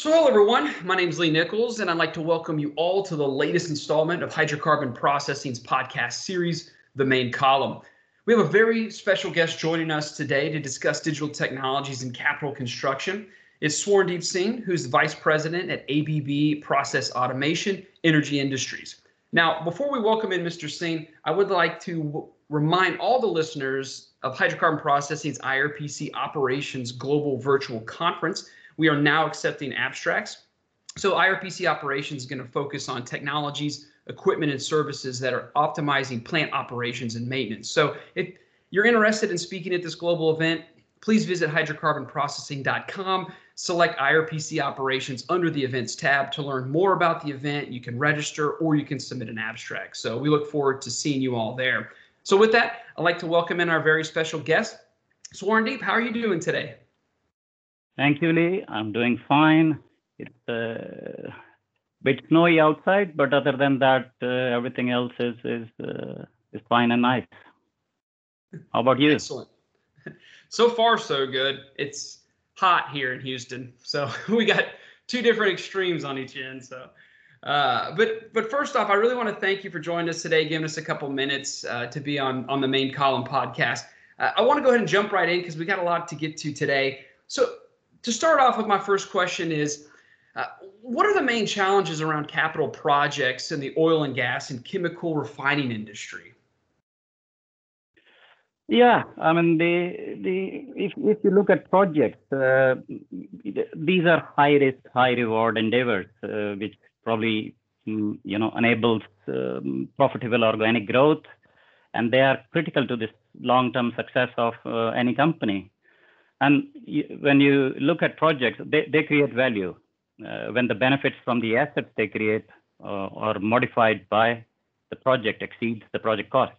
So, hello everyone. My name is Lee Nichols, and I'd like to welcome you all to the latest installment of Hydrocarbon Processing's podcast series, The Main Column. We have a very special guest joining us today to discuss digital technologies in capital construction. It's Swarandeep Singh, who's the Vice President at ABB Process Automation Energy Industries. Now, before we welcome in Mr. Singh, I would like to remind all the listeners of Hydrocarbon Processing's IRPC Operations Global Virtual Conference we are now accepting abstracts. So IRPC operations is going to focus on technologies, equipment, and services that are optimizing plant operations and maintenance. So if you're interested in speaking at this global event, please visit hydrocarbonprocessing.com, select IRPC operations under the events tab to learn more about the event. You can register or you can submit an abstract. So we look forward to seeing you all there. So with that, I'd like to welcome in our very special guest. Swarandeep, how are you doing today? Thank you, Lee. I'm doing fine. It's a bit snowy outside, but other than that, uh, everything else is is uh, is fine and nice. How about you? Excellent. So far, so good. It's hot here in Houston, so we got two different extremes on each end. So, uh, but but first off, I really want to thank you for joining us today, giving us a couple minutes uh, to be on on the main column podcast. Uh, I want to go ahead and jump right in because we got a lot to get to today. So to start off with, my first question is uh, what are the main challenges around capital projects in the oil and gas and chemical refining industry? Yeah, I mean the the if if you look at projects, uh, these are high risk, high reward endeavors, uh, which probably mm, you know enables um, profitable organic growth, and they are critical to this long term success of uh, any company. And when you look at projects, they, they create value. Uh, when the benefits from the assets they create uh, are modified by the project exceeds the project cost.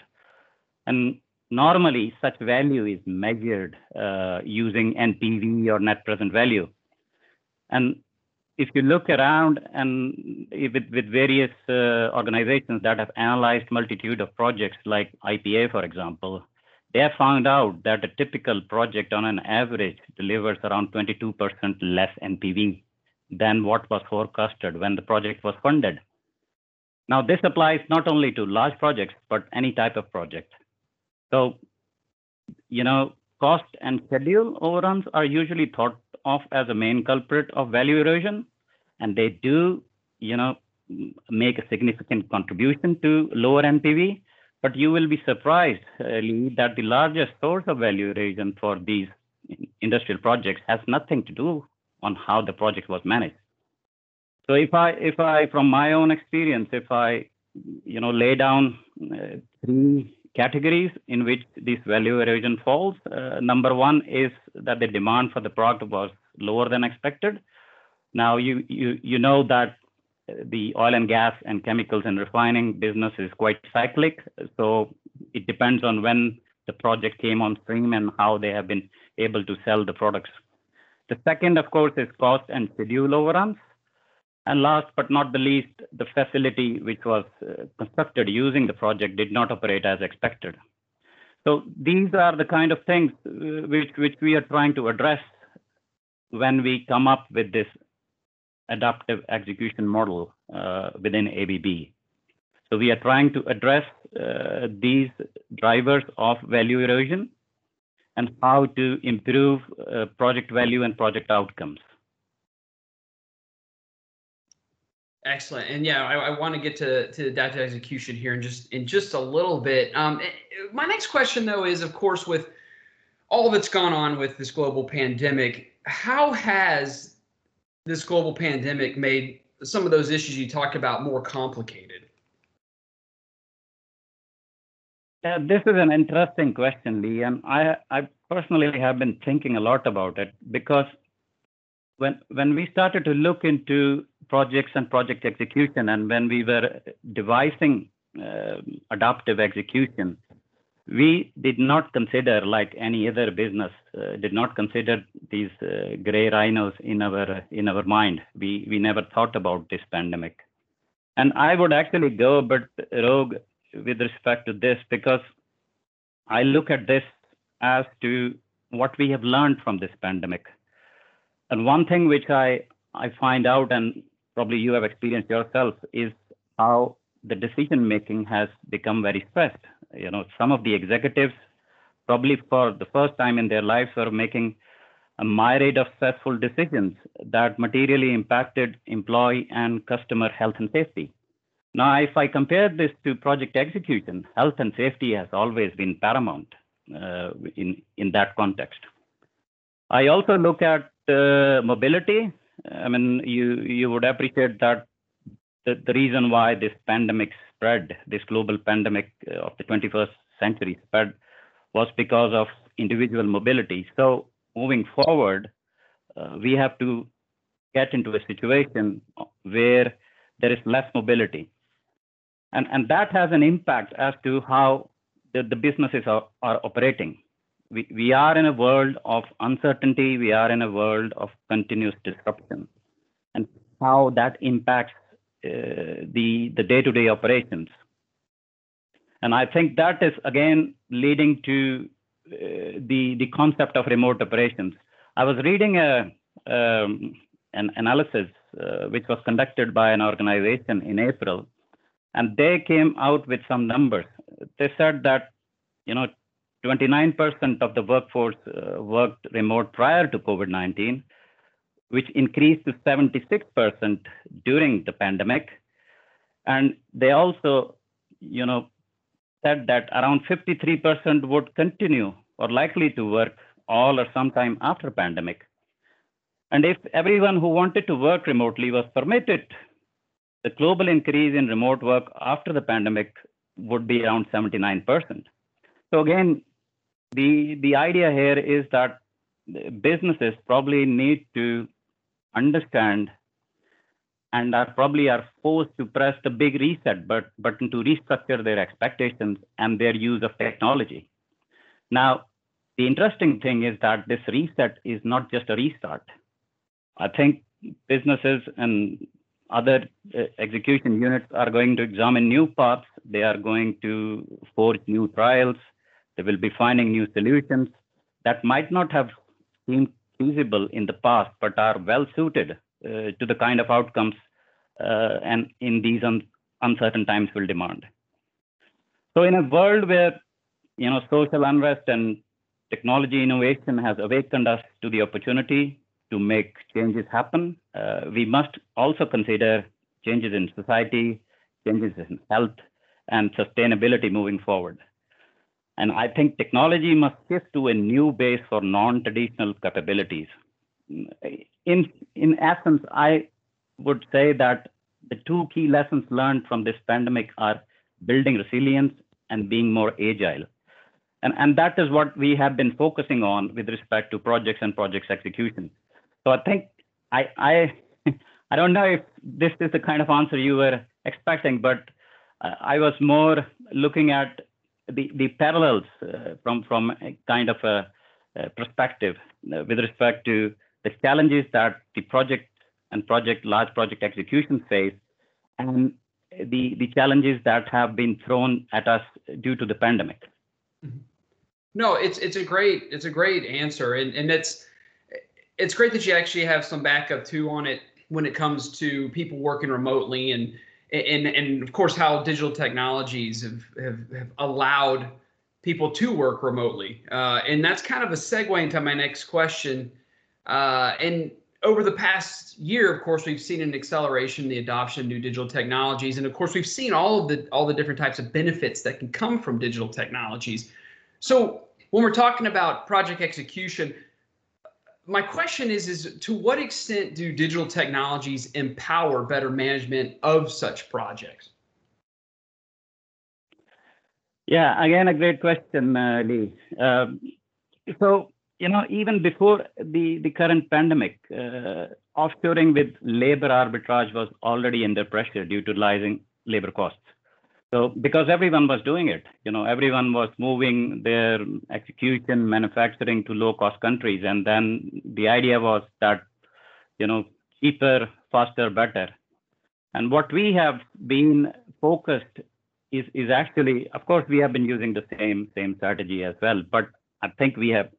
And normally such value is measured uh, using NPV or net present value. And if you look around and with, with various uh, organizations that have analyzed multitude of projects like IPA, for example, they have found out that a typical project on an average delivers around 22% less NPV than what was forecasted when the project was funded. Now, this applies not only to large projects, but any type of project. So, you know, cost and schedule overruns are usually thought of as a main culprit of value erosion, and they do, you know, make a significant contribution to lower NPV. But you will be surprised, Lee, that the largest source of value erosion for these industrial projects has nothing to do on how the project was managed. So if I, if I, from my own experience, if I, you know, lay down uh, three categories in which this value erosion falls, uh, number one is that the demand for the product was lower than expected. Now you you you know that the oil and gas and chemicals and refining business is quite cyclic. So it depends on when the project came on stream and how they have been able to sell the products. The second, of course, is cost and schedule overruns. And last but not the least, the facility which was uh, constructed using the project did not operate as expected. So these are the kind of things uh, which, which we are trying to address when we come up with this adaptive execution model uh, within ABB. So we are trying to address uh, these drivers of value erosion and how to improve uh, project value and project outcomes. Excellent, and yeah, I, I want to get to to data execution here in just in just a little bit. Um, eh, my next question, though, is of course with all that's gone on with this global pandemic, how has this global pandemic made some of those issues you talked about more complicated? Yeah, this is an interesting question, Lee, and I, I personally have been thinking a lot about it because when when we started to look into projects and project execution, and when we were devising uh, adaptive execution, we did not consider, like any other business, uh, did not consider these uh, gray rhinos in our in our mind. We we never thought about this pandemic, and I would actually go a bit rogue with respect to this because I look at this as to what we have learned from this pandemic. And one thing which I I find out, and probably you have experienced yourself, is how the decision making has become very stressed. You know, some of the executives, probably for the first time in their lives, are making a myriad of stressful decisions that materially impacted employee and customer health and safety. Now, if I compare this to project execution, health and safety has always been paramount uh, in, in that context. I also look at uh, mobility. I mean, you, you would appreciate that the, the reason why this pandemic spread, this global pandemic uh, of the 21st century spread, was because of individual mobility. So moving forward, uh, we have to get into a situation where there is less mobility. And, and that has an impact as to how the, the businesses are, are operating. We, we are in a world of uncertainty, we are in a world of continuous disruption, and how that impacts the, the day-to-day operations. And I think that is again leading to uh, the, the concept of remote operations. I was reading a, um, an analysis uh, which was conducted by an organization in April, and they came out with some numbers. They said that, you know, 29% of the workforce uh, worked remote prior to COVID-19, which increased to 76% during the pandemic. And they also, you know, said that around 53% would continue or likely to work all or sometime after pandemic. And if everyone who wanted to work remotely was permitted, the global increase in remote work after the pandemic would be around 79%. So again, the, the idea here is that businesses probably need to understand and are probably are forced to press the big reset button to restructure their expectations and their use of technology. Now, the interesting thing is that this reset is not just a restart. I think businesses and other uh, execution units are going to examine new paths. They are going to forge new trials. They will be finding new solutions that might not have seemed feasible in the past, but are well suited uh, to the kind of outcomes uh, and in these un uncertain times will demand. So in a world where you know social unrest and technology innovation has awakened us to the opportunity to make changes happen, uh, we must also consider changes in society, changes in health, and sustainability moving forward. And I think technology must shift to a new base for non-traditional capabilities. In, in essence, I would say that the two key lessons learned from this pandemic are building resilience and being more agile. And, and that is what we have been focusing on with respect to projects and projects execution. So I think I I I don't know if this is the kind of answer you were expecting, but uh, I was more looking at the the parallels uh, from from a kind of a, a perspective uh, with respect to the challenges that the project and project large project execution face, and the the challenges that have been thrown at us due to the pandemic. No, it's it's a great it's a great answer, and and it's it's great that you actually have some backup too on it when it comes to people working remotely and and and of course how digital technologies have have, have allowed people to work remotely. Uh, and that's kind of a segue into my next question. Uh, and over the past year of course we've seen an acceleration in the adoption of new digital technologies. And of course we've seen all of the all the different types of benefits that can come from digital technologies. So when we're talking about project execution my question is is to what extent do digital technologies empower better management of such projects? Yeah again a great question uh, lee. Um, so you know even before the the current pandemic uh, offshoring with labor arbitrage was already under pressure due to rising labor costs so because everyone was doing it, you know, everyone was moving their execution manufacturing to low cost countries. And then the idea was that, you know, cheaper, faster, better. And what we have been focused is, is actually, of course, we have been using the same, same strategy as well. But I think we have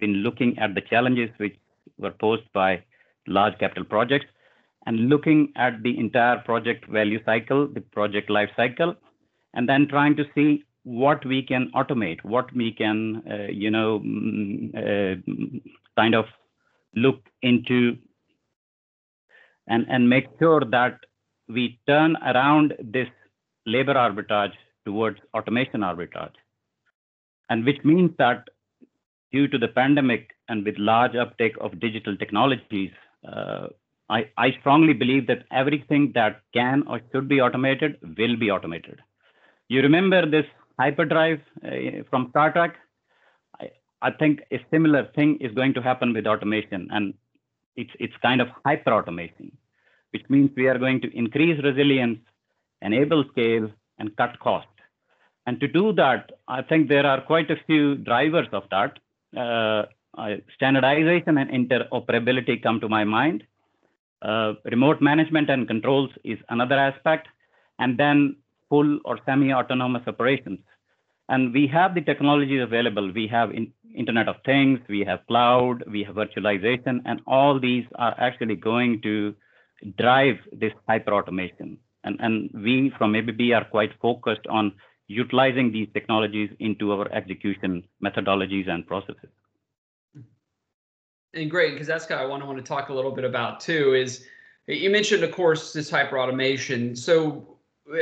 been looking at the challenges which were posed by large capital projects and looking at the entire project value cycle, the project life cycle, and then trying to see what we can automate, what we can, uh, you know, mm, uh, kind of look into and, and make sure that we turn around this labor arbitrage towards automation arbitrage. And which means that due to the pandemic and with large uptake of digital technologies, uh, I, I strongly believe that everything that can or should be automated will be automated. You remember this hyperdrive uh, from Star Trek? I, I think a similar thing is going to happen with automation, and it's it's kind of hyper automation, which means we are going to increase resilience, enable scale, and cut cost. And to do that, I think there are quite a few drivers of that. Uh, standardization and interoperability come to my mind. Uh, remote management and controls is another aspect. And then full or semi-autonomous operations. And we have the technologies available. We have in, Internet of Things, we have cloud, we have virtualization, and all these are actually going to drive this hyper automation. And, and we from ABB are quite focused on utilizing these technologies into our execution methodologies and processes. And great, because that's kind of what I want to talk a little bit about too. Is you mentioned, of course, this hyper automation. So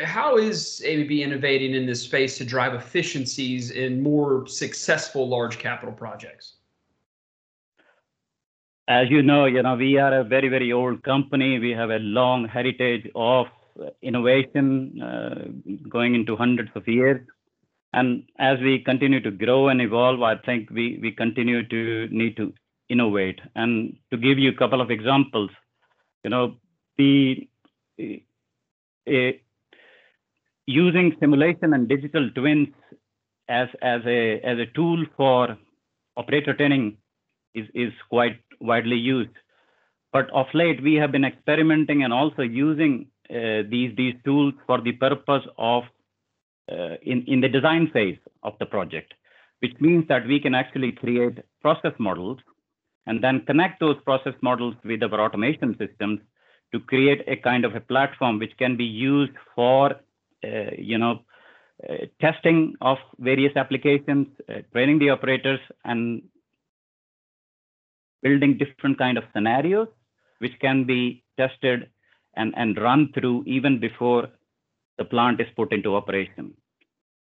how is ABB innovating in this space to drive efficiencies in more successful large capital projects? As you know, you know, we are a very, very old company. We have a long heritage of innovation uh, going into hundreds of years. And as we continue to grow and evolve, I think we, we continue to need to innovate. And to give you a couple of examples, you know, the a, using simulation and digital twins as as a as a tool for operator training is is quite widely used. But of late, we have been experimenting and also using uh, these these tools for the purpose of uh, in in the design phase of the project, which means that we can actually create process models and then connect those process models with our automation systems to create a kind of a platform which can be used for uh, you know, uh, testing of various applications, uh, training the operators, and building different kind of scenarios which can be tested and, and run through even before the plant is put into operation.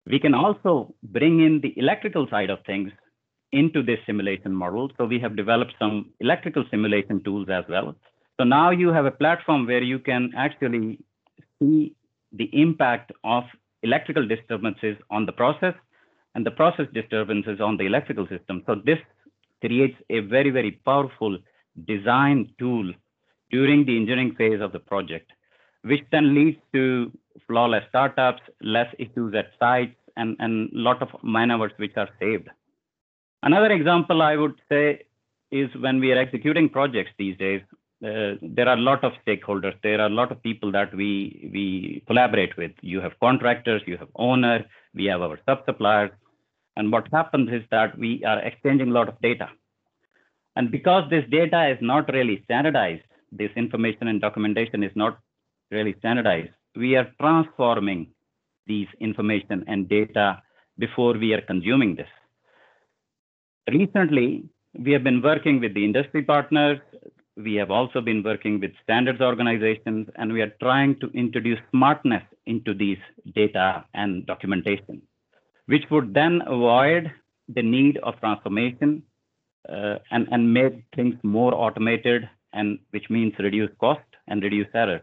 We can also bring in the electrical side of things into this simulation model. So we have developed some electrical simulation tools as well. So now you have a platform where you can actually see the impact of electrical disturbances on the process and the process disturbances on the electrical system. So this creates a very, very powerful design tool during the engineering phase of the project, which then leads to flawless startups, less issues at sites, and a lot of man hours which are saved. Another example I would say is when we are executing projects these days, uh, there are a lot of stakeholders. There are a lot of people that we we collaborate with. You have contractors, you have owner, we have our sub suppliers, and what happens is that we are exchanging a lot of data. And because this data is not really standardized, this information and documentation is not really standardized, we are transforming these information and data before we are consuming this. Recently, we have been working with the industry partners, we have also been working with standards organizations, and we are trying to introduce smartness into these data and documentation, which would then avoid the need of transformation uh, and, and make things more automated, and which means reduce cost and reduce errors.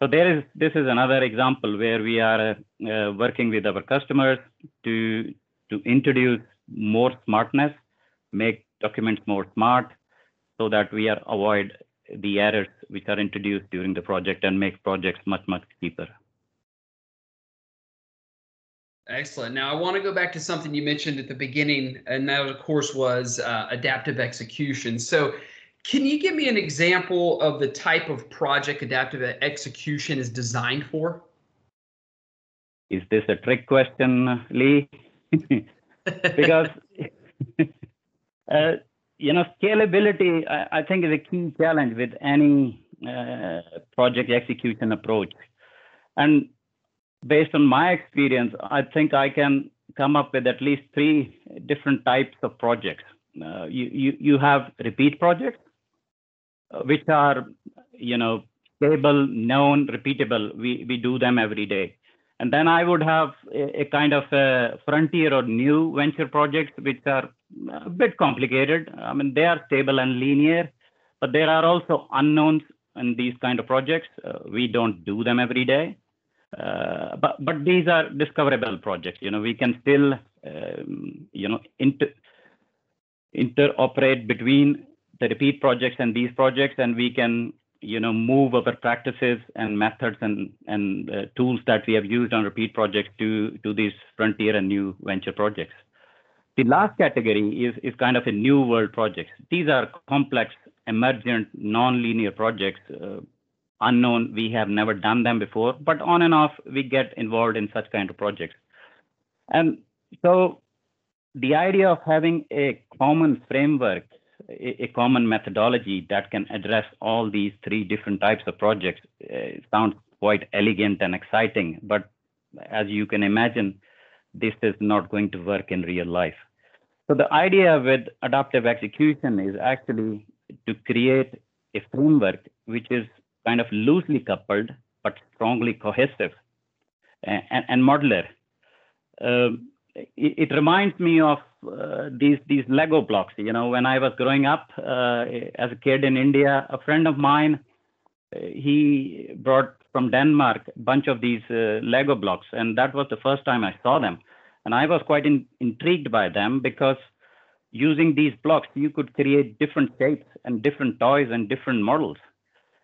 So there is this is another example where we are uh, working with our customers to to introduce more smartness, make documents more smart, so that we are avoid the errors which are introduced during the project and make projects much, much cheaper. Excellent. Now, I want to go back to something you mentioned at the beginning, and that, of course, was uh, adaptive execution. So, can you give me an example of the type of project adaptive execution is designed for? Is this a trick question, Lee? because uh, you know, scalability, I, I, think, is a key challenge with any uh, project execution approach. And based on my experience, I think I can come up with at least three different types of projects. Uh, you, you, you have repeat projects, uh, which are, you know, stable, known, repeatable. We, we do them every day. And then I would have a, a kind of a frontier or new venture projects, which are a bit complicated. I mean, they are stable and linear, but there are also unknowns in these kind of projects. Uh, we don't do them every day. Uh, but but these are discoverable projects. You know, we can still um, you know inter interoperate between the repeat projects and these projects, and we can you know move our practices and methods and and uh, tools that we have used on repeat projects to to these frontier and new venture projects. The last category is is kind of a new world projects. These are complex emergent non-linear projects uh, unknown. We have never done them before but on and off we get involved in such kind of projects. And so the idea of having a common framework a, common methodology that can address all these three different types of projects uh, sounds quite elegant and exciting, but as you can imagine, this is not going to work in real life. So the idea with adaptive execution is actually to create a framework which is kind of loosely coupled but strongly cohesive and, and, and modular. Um, it, it, reminds me of uh, these these Lego blocks. You know, when I was growing up uh, as a kid in India, a friend of mine uh, he brought from Denmark a bunch of these uh, Lego blocks, and that was the first time I saw them, and I was quite in, intrigued by them because using these blocks you could create different shapes and different toys and different models,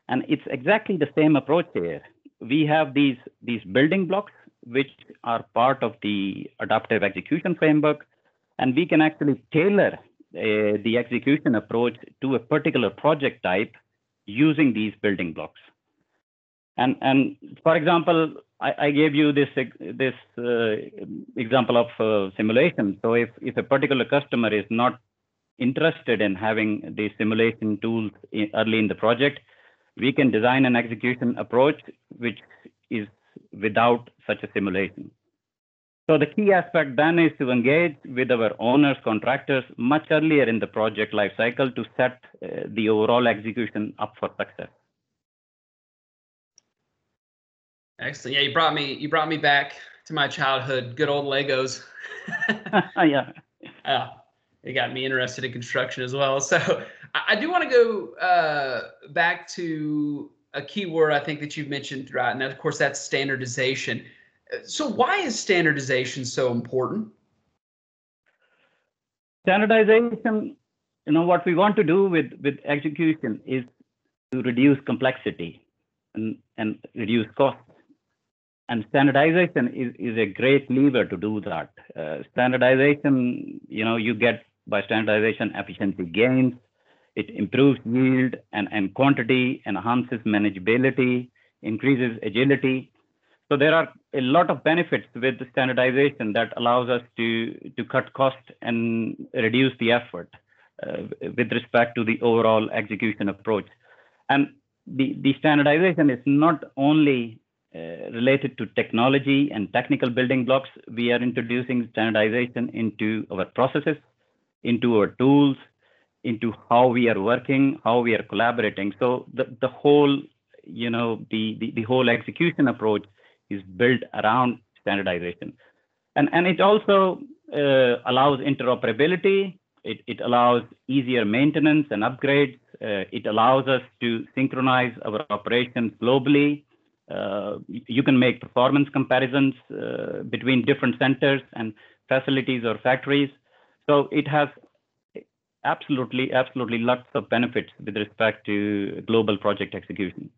and it's exactly the same approach here. We have these these building blocks which are part of the adaptive execution framework. And we can actually tailor uh, the execution approach to a particular project type using these building blocks. And, and for example, I, I gave you this, this uh, example of uh, simulation. So if, if a particular customer is not interested in having the simulation tools in, early in the project, we can design an execution approach which is without such a simulation. So the key aspect then is to engage with our owners, contractors much earlier in the project lifecycle to set uh, the overall execution up for success. Excellent. Yeah, you brought me you brought me back to my childhood. Good old Legos. yeah. Yeah. It got me interested in construction as well. So I, I do want to go uh, back to a key word I think that you've mentioned throughout, and of course that's standardization. So why is standardization so important? Standardization, you know, what we want to do with with execution is to reduce complexity and and reduce cost. And standardization is, is a great lever to do that. Uh, standardization, you know, you get by standardization efficiency gains, it improves yield and, and quantity, enhances manageability, increases agility. So there are a lot of benefits with the standardization that allows us to, to cut cost and reduce the effort uh, with respect to the overall execution approach. And the, the standardization is not only uh, related to technology and technical building blocks. We are introducing standardization into our processes, into our tools, into how we are working, how we are collaborating. So the, the whole, you know, the, the, the whole execution approach is built around standardization. And, and it also uh, allows interoperability. It, it allows easier maintenance and upgrades. Uh, it allows us to synchronize our operations globally. Uh, you can make performance comparisons uh, between different centers and facilities or factories. So it has absolutely, absolutely lots of benefits with respect to global project execution.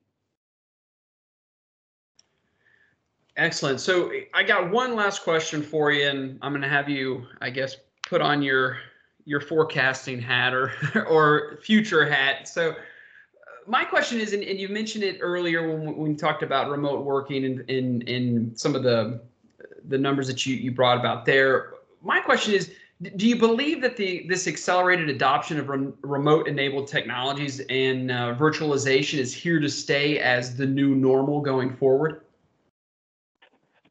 Excellent. So I got one last question for you, and I'm going to have you, I guess, put on your your forecasting hat or or future hat. So uh, my question is, and, and you mentioned it earlier when, when we talked about remote working and in in some of the the numbers that you you brought about there. My question is, do you believe that the this accelerated adoption of re- remote enabled technologies and uh, virtualization is here to stay as the new normal going forward?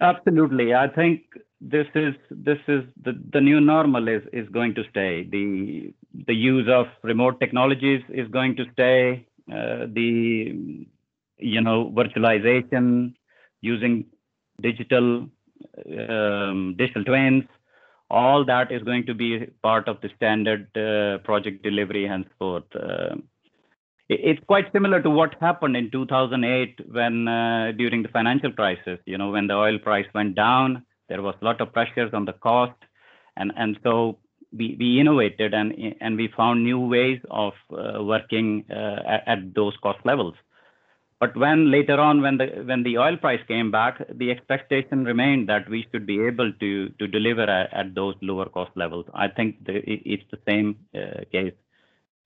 Absolutely. I think this is this is the, the new normal is is going to stay. The the use of remote technologies is going to stay. Uh, the you know virtualization using digital um, digital twins all that is going to be part of the standard uh, project delivery henceforth. Uh, it's quite similar to what happened in 2008 when uh, during the financial crisis, you know, when the oil price went down, there was a lot of pressures on the cost. And, and so we, we innovated and, and we found new ways of uh, working uh, at, at those cost levels. But when later on, when the when the oil price came back, the expectation remained that we should be able to to deliver at, at those lower cost levels. I think the, it's the same uh, case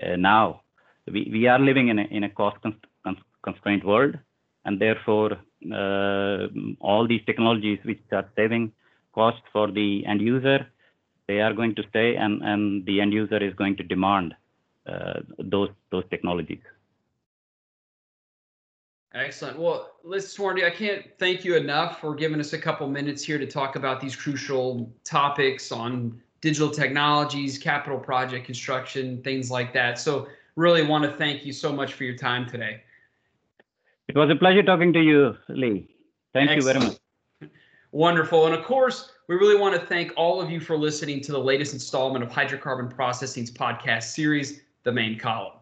uh, now. We we are living in a in a cost constrained world, and therefore uh, all these technologies which are saving cost for the end user, they are going to stay, and and the end user is going to demand uh, those those technologies. Excellent. Well, Liz Swarndy, I can't thank you enough for giving us a couple minutes here to talk about these crucial topics on digital technologies, capital project construction, things like that. So really want to thank you so much for your time today. It was a pleasure talking to you, Lee. Thank Excellent. you very much. Wonderful. And of course, we really want to thank all of you for listening to the latest installment of Hydrocarbon Processing's podcast series, The Main Column.